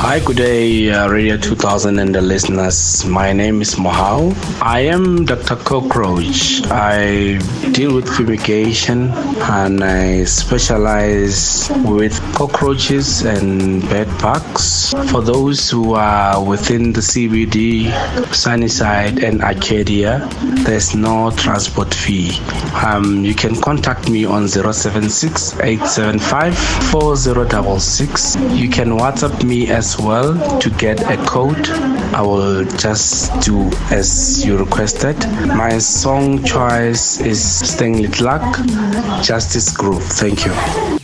Hi, good day, uh, Radio 2000 and the listeners. My name is Mohau. I am Dr. Cockroach. I deal with fumigation and I specialize with cockroaches and bed bugs. For those who are within the CBD, Sunnyside, and Arcadia, there's no transport fee. Um, you can contact me on 076 875 4066. You can WhatsApp me as as well to get a code. I will just do as you requested. My song choice is Stanley Clarke, Justice Groove. Thank you.